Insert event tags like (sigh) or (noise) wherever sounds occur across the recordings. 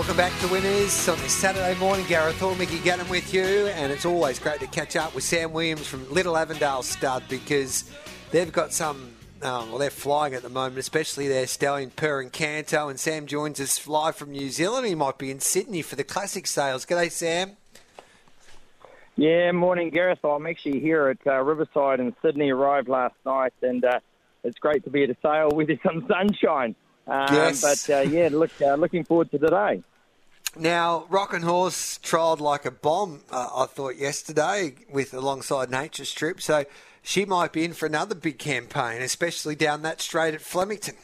Welcome back to Winners on this Saturday morning. Gareth Hall, Mickey Gannon with you, and it's always great to catch up with Sam Williams from Little Avondale Stud because they've got some. Um, well, they're flying at the moment, especially their stallion Per Incanto. And Sam joins us live from New Zealand. He might be in Sydney for the classic sales. G'day, Sam. Yeah, morning, Gareth. I'm actually here at uh, Riverside in Sydney. Arrived last night, and uh, it's great to be at a sale with some sunshine. Um, Yes. But uh, yeah, look, uh, looking forward to today. Now, Rock and Horse trialled like a bomb, uh, I thought, yesterday with alongside Nature Strip. So she might be in for another big campaign, especially down that straight at Flemington.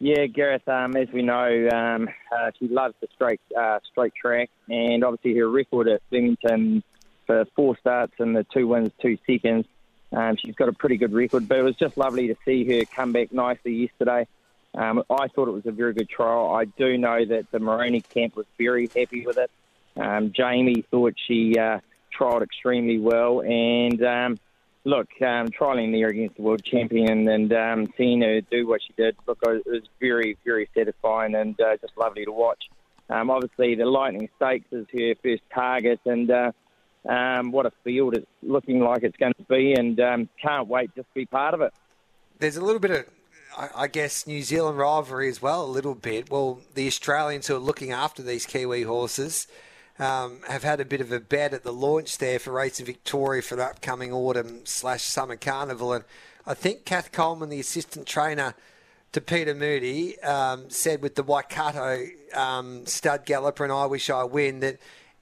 Yeah, Gareth. Um, as we know, um, uh, she loves the straight uh, straight track, and obviously her record at Flemington for four starts and the two wins, two seconds. Um, she's got a pretty good record, but it was just lovely to see her come back nicely yesterday. Um, I thought it was a very good trial. I do know that the Moroney camp was very happy with it. Um, Jamie thought she uh, trialled extremely well, and um, look, um, trialing there against the world champion and um, seeing her do what she did, look, it was very, very satisfying and uh, just lovely to watch. Um, obviously, the Lightning Stakes is her first target, and uh, um, what a field it's looking like it's going to be, and can't wait just to be part of it. There's a little bit of, I guess, New Zealand rivalry as well, a little bit. Well, the Australians who are looking after these Kiwi horses um, have had a bit of a bet at the launch there for Racing Victoria for the upcoming autumn slash summer carnival. And I think Kath Coleman, the assistant trainer to Peter Moody, um, said with the Waikato um, stud galloper and I Wish I Win that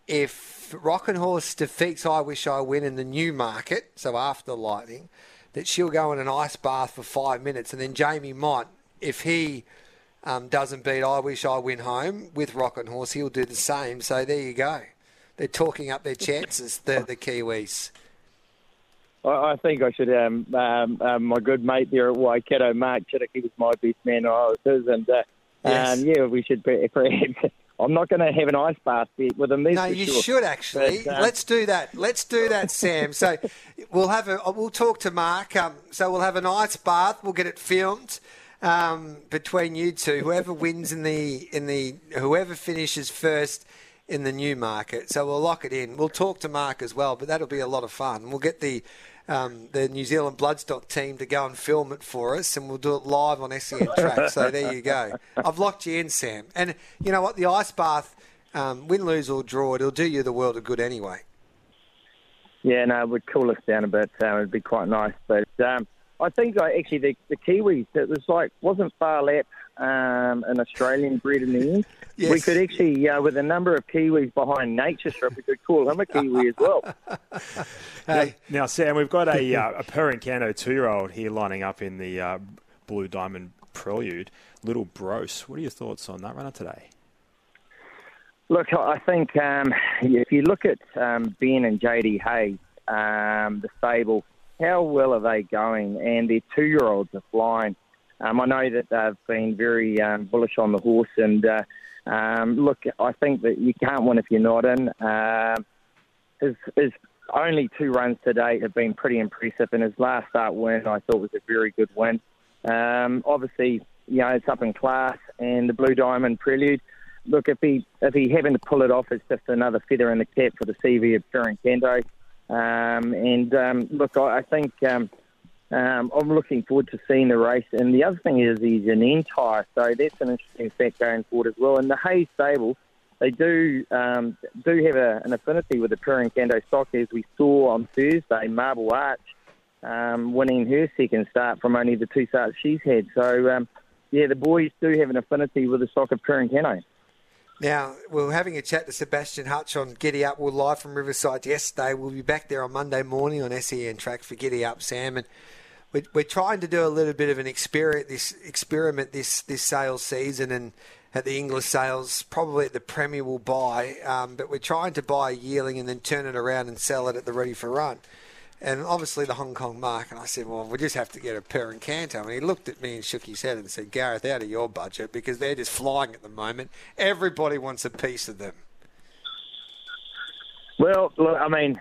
if Rockin' Horse defeats I Wish I Win in the Newmarket, so after Lightning, that she'll go in an ice bath for five minutes, and then Jamie might, if he um, doesn't beat I Wish I Win home with Rockin' Horse, he'll do the same. So there you go. They're talking up their chances, the, the Kiwis. I, I think I should. Um, um, um, my good mate there at Waikato, Mark Chittick, he was my best man. I was his, and uh, Yes. um, yeah, we should. Be, (laughs) perhaps, I'm not going to have an ice bath with that's No, you sure. should actually. But, um, Let's do that. Let's do that, Sam. So (laughs) we'll have a. We'll talk to Mark. Um, so we'll have an ice bath. We'll get it filmed um, between you two. Whoever wins in the in the whoever finishes first in the Newmarket. So we'll lock it in. We'll talk to Mark as well. But that'll be a lot of fun. We'll get the. Um, the New Zealand Bloodstock team to go and film it for us, and we'll do it live on SEN Track. So there you go. I've locked you in, Sam. And you know what? The ice bath, um, win, lose, or draw, it'll do you the world of good anyway. Yeah, no, it would cool us down a bit. Um, it'd be quite nice. But um, I think actually the, the Kiwis, it was like, wasn't Phar Lap um, an Australian bred in the end. We could actually, uh, with a number of Kiwis behind Nature Strip, we could call him a Kiwi as well. (laughs) Hey, Now, Sam, we've got a, uh, a Per Incanto two-year-old here lining up in the uh, Blue Diamond Prelude. Little Brose. What are your thoughts on that runner today? Look, I think um, if you look at um, Ben and JD Hayes, um, the stable, how well are they going? And their two-year-olds are flying. Um, I know that they've been very um, bullish on the horse, and uh, um, look, I think that you can't win if you're not in. Um, his, his only two runs today have been pretty impressive, and his last start win I thought was a very good win. Um, obviously, you know it's up in class, and the Blue Diamond Prelude. Look, if he if he happened to pull it off, it's just another feather in the cap for the CV of Kieran Kendo. Um, and um, look, I, I think um, um, I'm looking forward to seeing the race. And the other thing is he's an entire, so that's an interesting fact going forward as well. And the Hayes stable, they do um, do have a, an affinity with the Kendo stock, as we saw on Thursday. Marble Arch um, winning her second start from only the two starts she's had. So um, yeah, the boys do have an affinity with the stock of Kendo. Now, we we're having a chat to Sebastian Hutch on Giddy Up. We're live from Riverside yesterday. We'll be back there on Monday morning on SEN Track for Giddy Up, Sam. And we're, we're trying to do a little bit of an experiment this experiment this this sales season and at the Inglis sales, probably at the Premier will buy, um, but we're trying to buy a yearling and then turn it around and sell it at the ready for run. And obviously the Hong Kong mark, and I said, well, we just have to get a pair Per Incanto. And he looked at me and shook his head and said, Gareth, out of your budget because they're just flying at the moment. Everybody wants a piece of them. Well, I mean,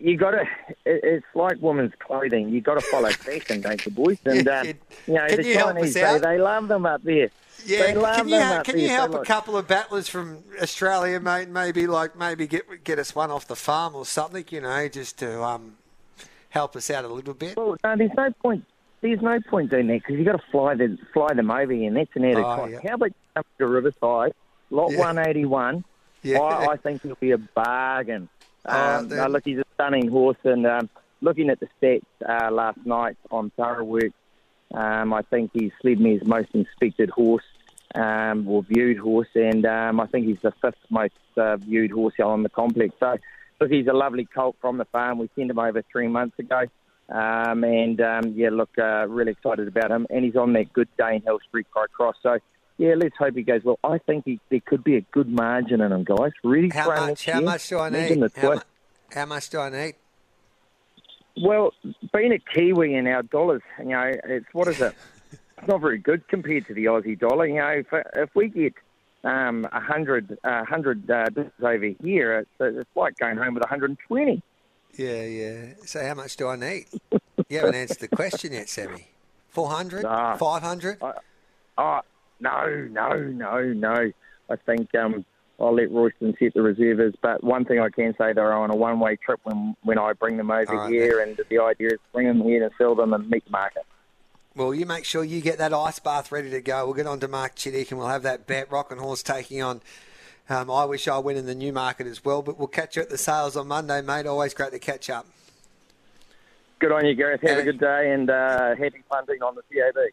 you got to. It's like women's clothing. You got to follow fashion, don't you, boys? And Yeah, um, you know, the you Chinese they, they love them up there. Yeah, they love can you, them ha- up can you So help a couple of battlers from Australia, mate? Maybe like maybe get get us one off the farm or something, you know, just to um, help us out a little bit. Well, no, there's no point. There's no point doing that because you got to fly them, fly them over here, and that's an added Oh, cost. yeah. How about you come to Riverside, lot Yeah. 181? (laughs) Yeah. I, I think it'll be a bargain. Oh, Um, no, look, he's a stunning horse, and um, looking at the stats uh, last night on Thorough Work, um, I think he's Sledmare's most inspected horse um, or viewed horse, and um, I think he's the fifth most uh, viewed horse on the complex. So, look, he's a lovely colt from the farm. We sent him over three months ago. Um, and um, yeah, look, uh, really excited about him. And he's on that good day in Hill Street Pride Cross. So yeah, let's hope he goes well. I think he, there could be a good margin in him, guys. Really, How much? How year. much do I need? How, mu- how much do I need? Well, being a Kiwi and our dollars, you know, it's what is it? (laughs) It's not very good compared to the Aussie dollar. You know, if, if we get um, a hundred, a hundred uh, dollars over here, it's, it's like going home with 120. Yeah, yeah. So how much do I need? You haven't answered the question yet, Sammy. 400? (laughs) Nah. 500? Oh, no, no, no, no. I think um, I'll let Royston set the reservers. But one thing I can say, they're on a one-way trip when, when I bring them over right, here, and the idea is bring them here and sell them and meet the market. Well, you make sure you get that ice bath ready to go. We'll get on to Mark Chittick and we'll have that bet. Rock and Horse taking on um, I Wish I went in the Newmarket as well. But we'll catch you at the sales on Monday, mate. Always great to catch up. Good on you, Gareth. Have Yeah. a good day and uh, happy punting on the CAB.